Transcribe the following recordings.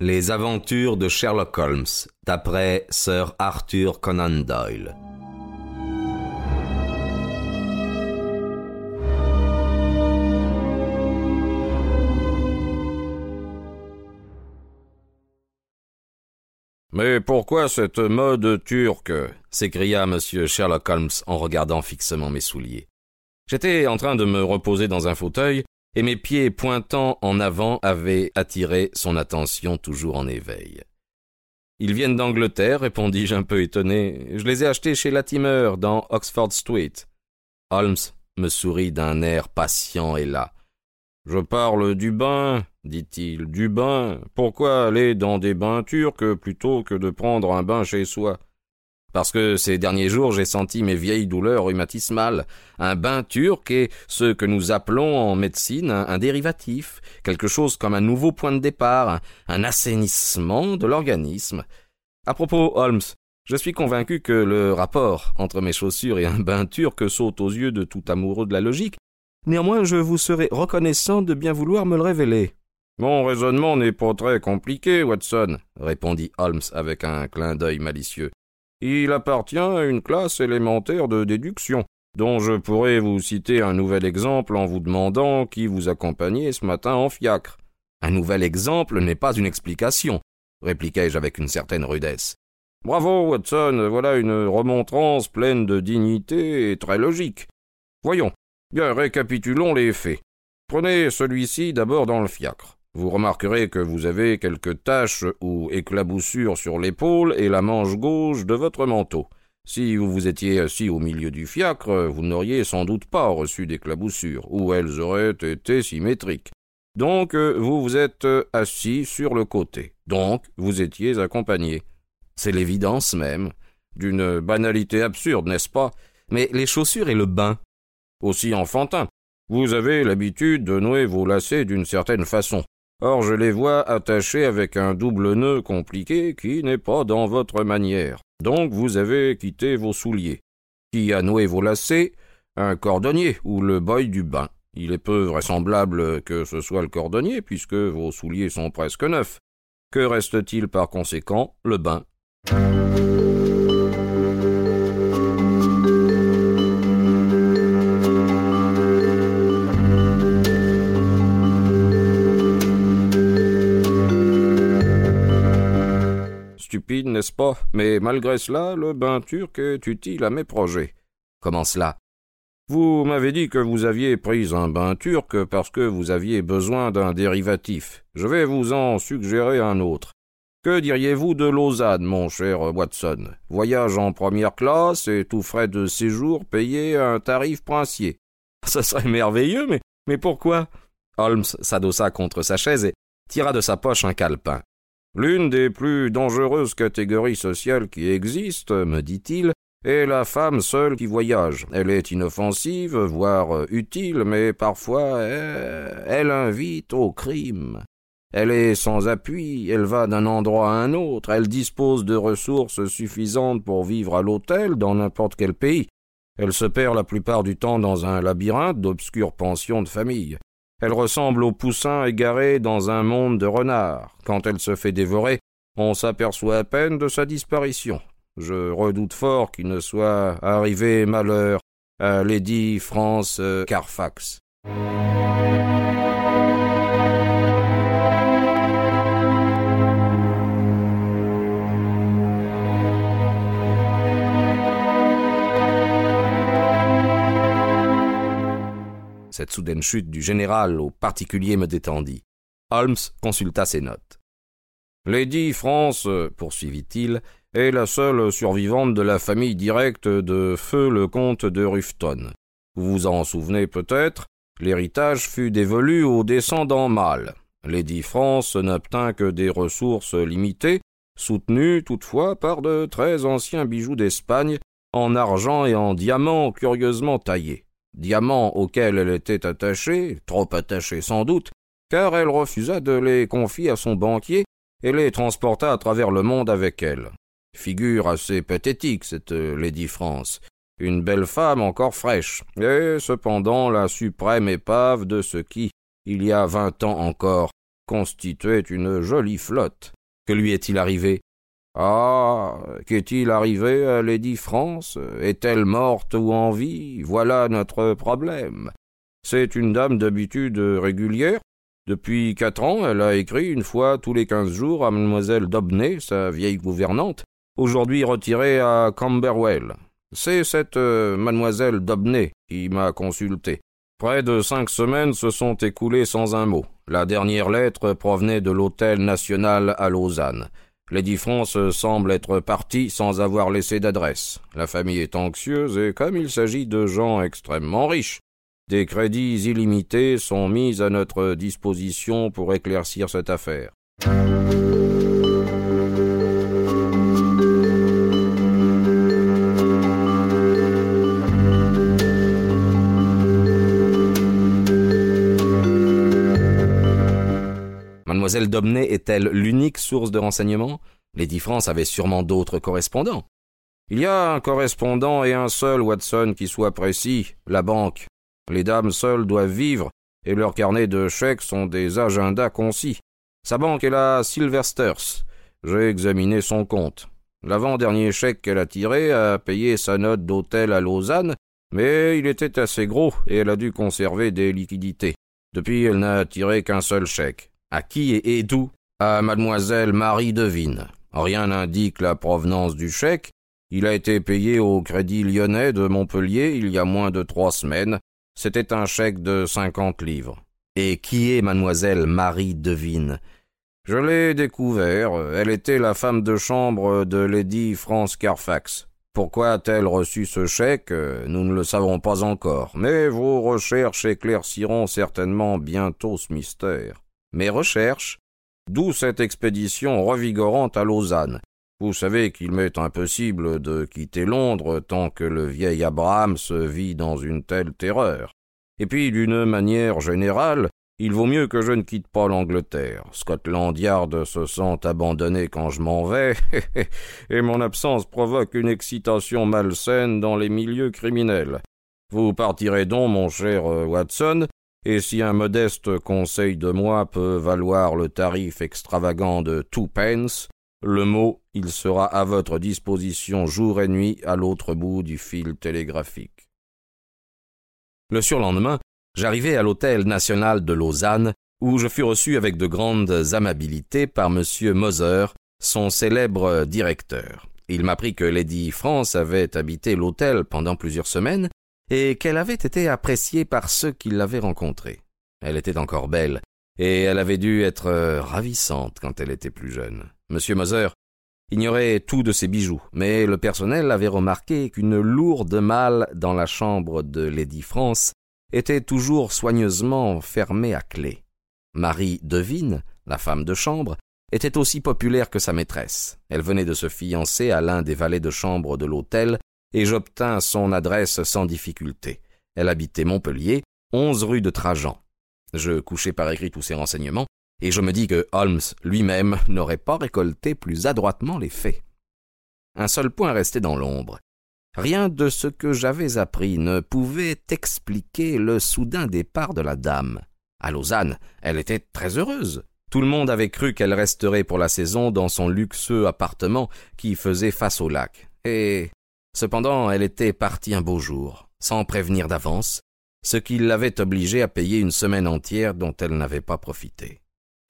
Les aventures de Sherlock Holmes, d'après Sir Arthur Conan Doyle. Mais pourquoi cette mode turque? s'écria M. Sherlock Holmes en regardant fixement mes souliers. J'étais en train de me reposer dans un fauteuil et mes pieds pointant en avant avaient attiré son attention toujours en éveil. Ils viennent d'Angleterre, répondis-je un peu étonné. Je les ai achetés chez Latimer, dans Oxford Street. Holmes me sourit d'un air patient et là. Je parle du bain, dit-il. Du bain. Pourquoi aller dans des bains turcs plutôt que de prendre un bain chez soi? Parce que ces derniers jours j'ai senti mes vieilles douleurs rhumatismales. Un bain turc est ce que nous appelons en médecine un, dérivatif, quelque chose comme un nouveau point de départ, un, assainissement de l'organisme. À propos, Holmes, je suis convaincu que le rapport entre mes chaussures et un bain turc saute aux yeux de tout amoureux de la logique. Néanmoins, je vous serai reconnaissant de bien vouloir me le révéler. Mon raisonnement n'est pas très compliqué, Watson, répondit Holmes avec un clin d'œil malicieux. Il appartient à une classe élémentaire de déduction, dont je pourrais vous citer un nouvel exemple en vous demandant qui vous accompagnait ce matin en fiacre. Un nouvel exemple n'est pas une explication, répliquai-je avec une certaine rudesse. Bravo, Watson, voilà une remontrance pleine de dignité et très logique. Voyons, bien récapitulons les faits. Prenez celui-ci d'abord dans le fiacre. Vous remarquerez que vous avez quelques taches ou éclaboussures sur l'épaule et la manche gauche de votre manteau. Si vous vous étiez assis au milieu du fiacre, vous n'auriez sans doute pas reçu d'éclaboussures, ou elles auraient été symétriques. Donc vous vous êtes assis sur le côté. Donc vous étiez accompagné. C'est l'évidence même. D'une banalité absurde, n'est-ce pas? Mais les chaussures et le bain? Aussi enfantin. Vous avez l'habitude de nouer vos lacets d'une certaine façon. Or je les vois attachés avec un double nœud compliqué qui n'est pas dans votre manière. Donc vous avez quitté vos souliers. Qui a noué vos lacets? Un cordonnier ou le boy du bain. Il est peu vraisemblable que ce soit le cordonnier, puisque vos souliers sont presque neufs. Que reste-t-il par conséquent? Le bain. N'est-ce pas? Mais malgré cela, le bain turc est utile à mes projets. Comment cela? Vous m'avez dit que vous aviez pris un bain turc parce que vous aviez besoin d'un dérivatif. Je vais vous en suggérer un autre. Que diriez-vous de Lausanne, mon cher Watson? Voyage en première classe et tout frais de séjour payé à un tarif princier. Ce serait merveilleux, mais, mais pourquoi? Holmes s'adossa contre sa chaise et tira de sa poche un calepin. L'une des plus dangereuses catégories sociales qui existent, me dit-il, est la femme seule qui voyage. Elle est inoffensive, voire utile, mais parfois elle invite au crime. Elle est sans appui, elle va d'un endroit à un autre, elle dispose de ressources suffisantes pour vivre à l'hôtel dans n'importe quel pays. Elle se perd la plupart du temps dans un labyrinthe d'obscures pensions de famille. Elle ressemble au poussin égaré dans un monde de renards. Quand elle se fait dévorer, on s'aperçoit à peine de sa disparition. Je redoute fort qu'il ne soit arrivé malheur à Lady France Carfax. Cette soudaine chute du général au particulier me détendit. Holmes consulta ses notes. Lady France, poursuivit-il, est la seule survivante de la famille directe de feu le comte de Rufton. Vous vous en souvenez peut-être, l'héritage fut dévolu aux descendants mâles. Lady France n'obtint que des ressources limitées, soutenues toutefois par de très anciens bijoux d'Espagne en argent et en diamants curieusement taillés diamants auxquels elle était attachée, trop attachée sans doute, car elle refusa de les confier à son banquier et les transporta à travers le monde avec elle. Figure assez pathétique, cette Lady France. Une belle femme encore fraîche, et cependant la suprême épave de ce qui, il y a vingt ans encore, constituait une jolie flotte. Que lui est-il arrivé? Ah, qu'est-il arrivé à Lady France? Est-elle morte ou en vie? Voilà notre problème. C'est une dame d'habitude régulière. Depuis quatre ans, elle a écrit une fois tous les quinze jours à mademoiselle Dobney, sa vieille gouvernante, aujourd'hui retirée à Camberwell. C'est cette euh, mademoiselle Dobney qui m'a consulté. Près de cinq semaines se sont écoulées sans un mot. La dernière lettre provenait de l'hôtel national à Lausanne. Lady France semble être partie sans avoir laissé d'adresse. La famille est anxieuse et comme il s'agit de gens extrêmement riches, des crédits illimités sont mis à notre disposition pour éclaircir cette affaire. Mademoiselle est-elle l'unique source de renseignements? Lady France avait sûrement d'autres correspondants. Il y a un correspondant et un seul, Watson, qui soit précis, la banque. Les dames seules doivent vivre, et leurs carnets de chèques sont des agendas concis. Sa banque est la Silversters. J'ai examiné son compte. L'avant-dernier chèque qu'elle a tiré a payé sa note d'hôtel à Lausanne, mais il était assez gros et elle a dû conserver des liquidités. Depuis, elle n'a tiré qu'un seul chèque. À qui et d'où À mademoiselle Marie Devine. Rien n'indique la provenance du chèque. Il a été payé au Crédit Lyonnais de Montpellier il y a moins de trois semaines. C'était un chèque de cinquante livres. Et qui est mademoiselle Marie Devine Je l'ai découvert. Elle était la femme de chambre de Lady France Carfax. Pourquoi a-t-elle reçu ce chèque? Nous ne le savons pas encore, mais vos recherches éclairciront certainement bientôt ce mystère. Mes recherches D'où cette expédition revigorante à Lausanne. Vous savez qu'il m'est impossible de quitter Londres tant que le vieil Abraham se vit dans une telle terreur. Et puis, d'une manière générale, il vaut mieux que je ne quitte pas l'Angleterre. Scotland Yard se sent abandonné quand je m'en vais, et mon absence provoque une excitation malsaine dans les milieux criminels. Vous partirez donc, mon cher euh, Watson, et si un modeste conseil de moi peut valoir le tarif extravagant de two pence, le mot il sera à votre disposition jour et nuit à l'autre bout du fil télégraphique. Le surlendemain, j'arrivai à l'hôtel national de Lausanne, où je fus reçu avec de grandes amabilités par M. Moser, son célèbre directeur. Il m'apprit que Lady France avait habité l'hôtel pendant plusieurs semaines et qu'elle avait été appréciée par ceux qui l'avaient rencontrée. Elle était encore belle, et elle avait dû être euh, ravissante quand elle était plus jeune. Monsieur Moser ignorait tout de ses bijoux, mais le personnel avait remarqué qu'une lourde malle dans la chambre de Lady France était toujours soigneusement fermée à clé. Marie Devine, la femme de chambre, était aussi populaire que sa maîtresse. Elle venait de se fiancer à l'un des valets de chambre de l'hôtel et j'obtins son adresse sans difficulté. Elle habitait Montpellier, onze rue de Trajan. Je couchai par écrit tous ces renseignements, et je me dis que Holmes lui-même n'aurait pas récolté plus adroitement les faits. Un seul point restait dans l'ombre. Rien de ce que j'avais appris ne pouvait expliquer le soudain départ de la dame. À Lausanne, elle était très heureuse. Tout le monde avait cru qu'elle resterait pour la saison dans son luxueux appartement qui faisait face au lac. Et Cependant, elle était partie un beau jour, sans prévenir d'avance, ce qui l'avait obligée à payer une semaine entière dont elle n'avait pas profité.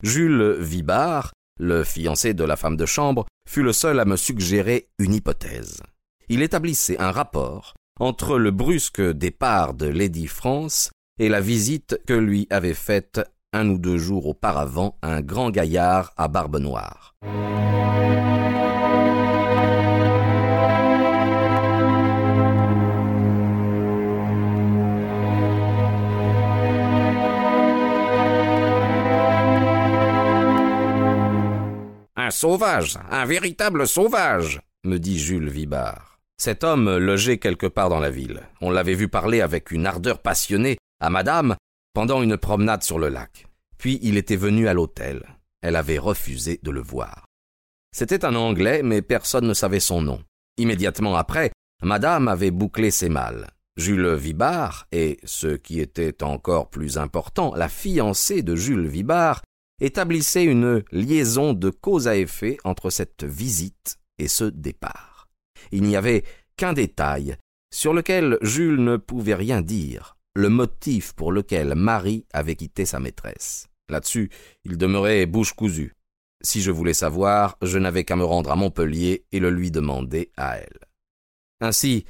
Jules Vibard, le fiancé de la femme de chambre, fut le seul à me suggérer une hypothèse. Il établissait un rapport entre le brusque départ de Lady France et la visite que lui avait faite un ou deux jours auparavant un grand gaillard à barbe noire. Sauvage, un véritable sauvage, me dit Jules Vibard. Cet homme logeait quelque part dans la ville. On l'avait vu parler avec une ardeur passionnée à madame pendant une promenade sur le lac. Puis il était venu à l'hôtel. Elle avait refusé de le voir. C'était un Anglais, mais personne ne savait son nom. Immédiatement après, madame avait bouclé ses malles. Jules Vibard et, ce qui était encore plus important, la fiancée de Jules Vibard établissait une liaison de cause à effet entre cette visite et ce départ. Il n'y avait qu'un détail sur lequel Jules ne pouvait rien dire, le motif pour lequel Marie avait quitté sa maîtresse. Là-dessus, il demeurait bouche cousue. Si je voulais savoir, je n'avais qu'à me rendre à Montpellier et le lui demander à elle. Ainsi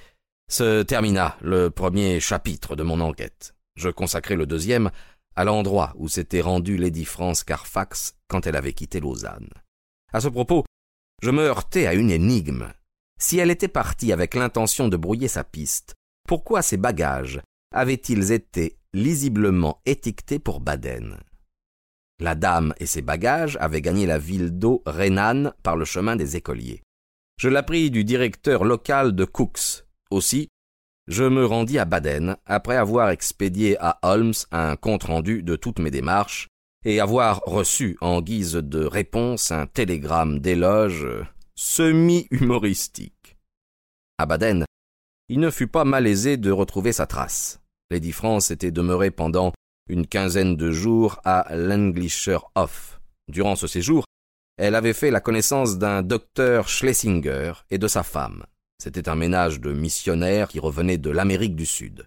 se termina le premier chapitre de mon enquête. Je consacrai le deuxième à l'endroit où s'était rendue Lady France Carfax quand elle avait quitté Lausanne. À ce propos, je me heurtai à une énigme. Si elle était partie avec l'intention de brouiller sa piste, pourquoi ses bagages avaient-ils été lisiblement étiquetés pour Baden? La dame et ses bagages avaient gagné la ville d'eau rhénane par le chemin des écoliers. Je l'appris du directeur local de Cooks. Aussi, je me rendis à Baden après avoir expédié à Holmes un compte-rendu de toutes mes démarches et avoir reçu en guise de réponse un télégramme d'éloge semi-humoristique. À Baden, il ne fut pas malaisé de retrouver sa trace. Lady France était demeurée pendant une quinzaine de jours à l'Englischer Hof. Durant ce séjour, elle avait fait la connaissance d'un docteur Schlesinger et de sa femme. C'était un ménage de missionnaires qui revenaient de l'Amérique du Sud.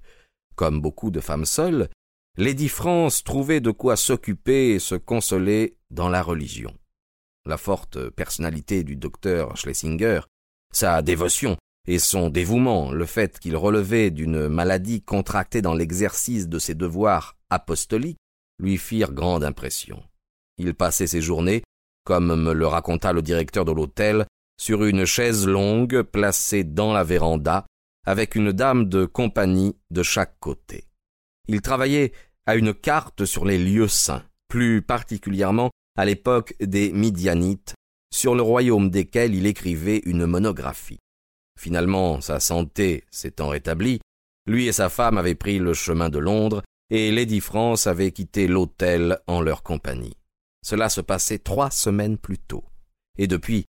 Comme beaucoup de femmes seules, Lady France trouvait de quoi s'occuper et se consoler dans la religion. La forte personnalité du docteur Schlesinger, sa dévotion et son dévouement, le fait qu'il relevait d'une maladie contractée dans l'exercice de ses devoirs apostoliques, lui firent grande impression. Il passait ses journées, comme me le raconta le directeur de l'hôtel, sur une chaise longue placée dans la véranda, avec une dame de compagnie de chaque côté. Il travaillait à une carte sur les lieux saints, plus particulièrement à l'époque des Midianites, sur le royaume desquels il écrivait une monographie. Finalement, sa santé s'étant rétablie, lui et sa femme avaient pris le chemin de Londres, et Lady France avait quitté l'hôtel en leur compagnie. Cela se passait trois semaines plus tôt. Et depuis,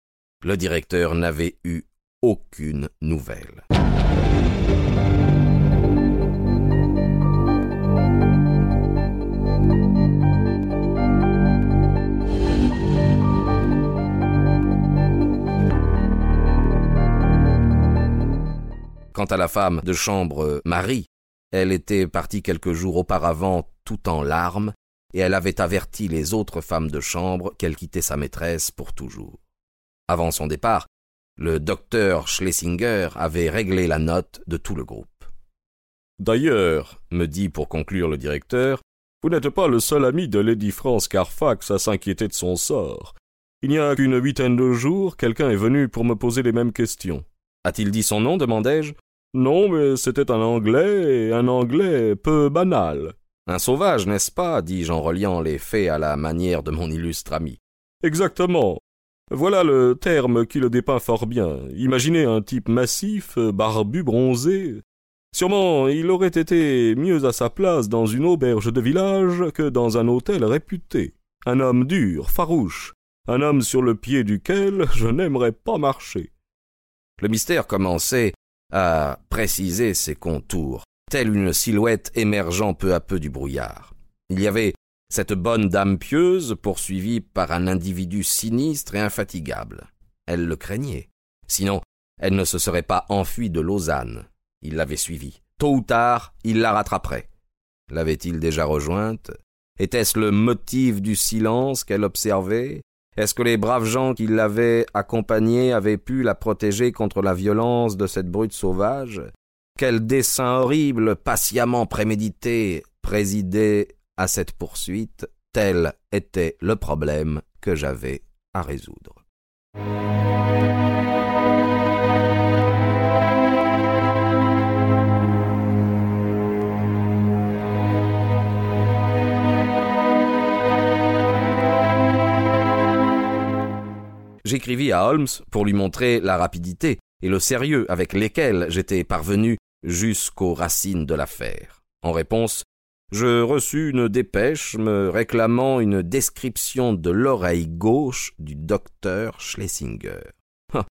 le directeur n'avait eu aucune nouvelle. Quant à la femme de chambre Marie, elle était partie quelques jours auparavant tout en larmes, et elle avait averti les autres femmes de chambre qu'elle quittait sa maîtresse pour toujours. Avant son départ, le docteur Schlesinger avait réglé la note de tout le groupe. D'ailleurs, me dit pour conclure le directeur, vous n'êtes pas le seul ami de Lady France Carfax à s'inquiéter de son sort. Il n'y a qu'une huitaine de jours, quelqu'un est venu pour me poser les mêmes questions. A-t-il dit son nom demandai-je? Non, mais c'était un Anglais, et un Anglais peu banal. Un sauvage, n'est-ce pas? dis-je en reliant les faits à la manière de mon illustre ami. Exactement. Voilà le terme qui le dépeint fort bien. Imaginez un type massif, barbu, bronzé. Sûrement, il aurait été mieux à sa place dans une auberge de village que dans un hôtel réputé. Un homme dur, farouche, un homme sur le pied duquel je n'aimerais pas marcher. Le mystère commençait à préciser ses contours, telle une silhouette émergeant peu à peu du brouillard. Il y avait cette bonne dame pieuse poursuivie par un individu sinistre et infatigable. Elle le craignait. Sinon, elle ne se serait pas enfuie de Lausanne. Il l'avait suivie. Tôt ou tard, il la rattraperait. L'avait-il déjà rejointe? Était-ce le motif du silence qu'elle observait? Est-ce que les braves gens qui l'avaient accompagnée avaient pu la protéger contre la violence de cette brute sauvage? Quel dessein horrible, patiemment prémédité, présidait à cette poursuite, tel était le problème que j'avais à résoudre. J'écrivis à Holmes pour lui montrer la rapidité et le sérieux avec lesquels j'étais parvenu jusqu'aux racines de l'affaire. En réponse, je reçus une dépêche me réclamant une description de l'oreille gauche du docteur Schlesinger. Ah,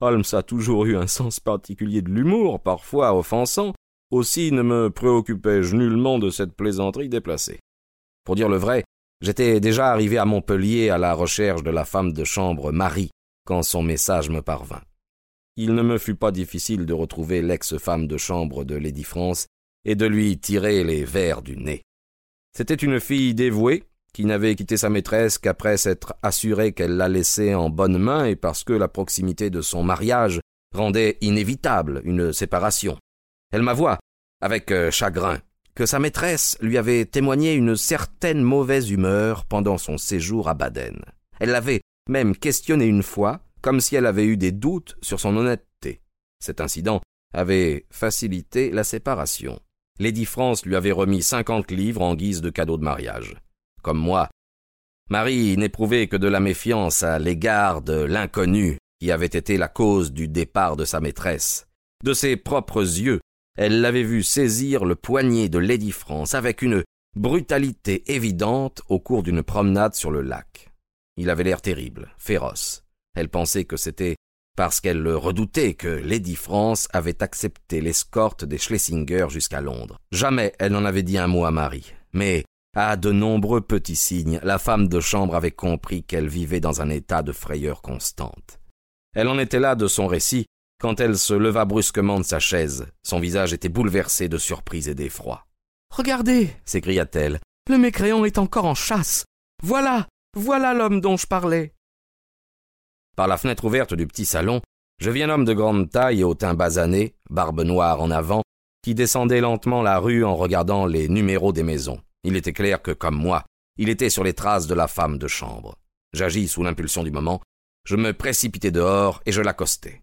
Holmes a toujours eu un sens particulier de l'humour, parfois offensant, aussi ne me préoccupai-je nullement de cette plaisanterie déplacée. Pour dire le vrai, J'étais déjà arrivé à Montpellier à la recherche de la femme de chambre Marie quand son message me parvint. Il ne me fut pas difficile de retrouver l'ex-femme de chambre de Lady France et de lui tirer les vers du nez. C'était une fille dévouée, qui n'avait quitté sa maîtresse qu'après s'être assurée qu'elle la laissait en bonne main et parce que la proximité de son mariage rendait inévitable une séparation. Elle m'avoua, avec euh, chagrin, que sa maîtresse lui avait témoigné une certaine mauvaise humeur pendant son séjour à Baden. Elle l'avait même questionné une fois, comme si elle avait eu des doutes sur son honnêteté. Cet incident avait facilité la séparation. Lady France lui avait remis cinquante livres en guise de cadeau de mariage. Comme moi, Marie n'éprouvait que de la méfiance à l'égard de l'inconnu qui avait été la cause du départ de sa maîtresse. De ses propres yeux, elle l'avait vu saisir le poignet de Lady France avec une brutalité évidente au cours d'une promenade sur le lac. Il avait l'air terrible, féroce. Elle pensait que c'était parce qu'elle le redoutait que Lady France avait accepté l'escorte des Schlesinger jusqu'à Londres. Jamais elle n'en avait dit un mot à Marie. Mais, à de nombreux petits signes, la femme de chambre avait compris qu'elle vivait dans un état de frayeur constante. Elle en était là de son récit quand elle se leva brusquement de sa chaise. Son visage était bouleversé de surprise et d'effroi. Regardez, s'écria-t-elle, le mécréant est encore en chasse. Voilà, voilà l'homme dont je parlais. Par la fenêtre ouverte du petit salon, je vis un homme de grande taille et au teint basané, barbe noire en avant, qui descendait lentement la rue en regardant les numéros des maisons. Il était clair que, comme moi, il était sur les traces de la femme de chambre. J'agis sous l'impulsion du moment, je me précipitai dehors et je l'accostai.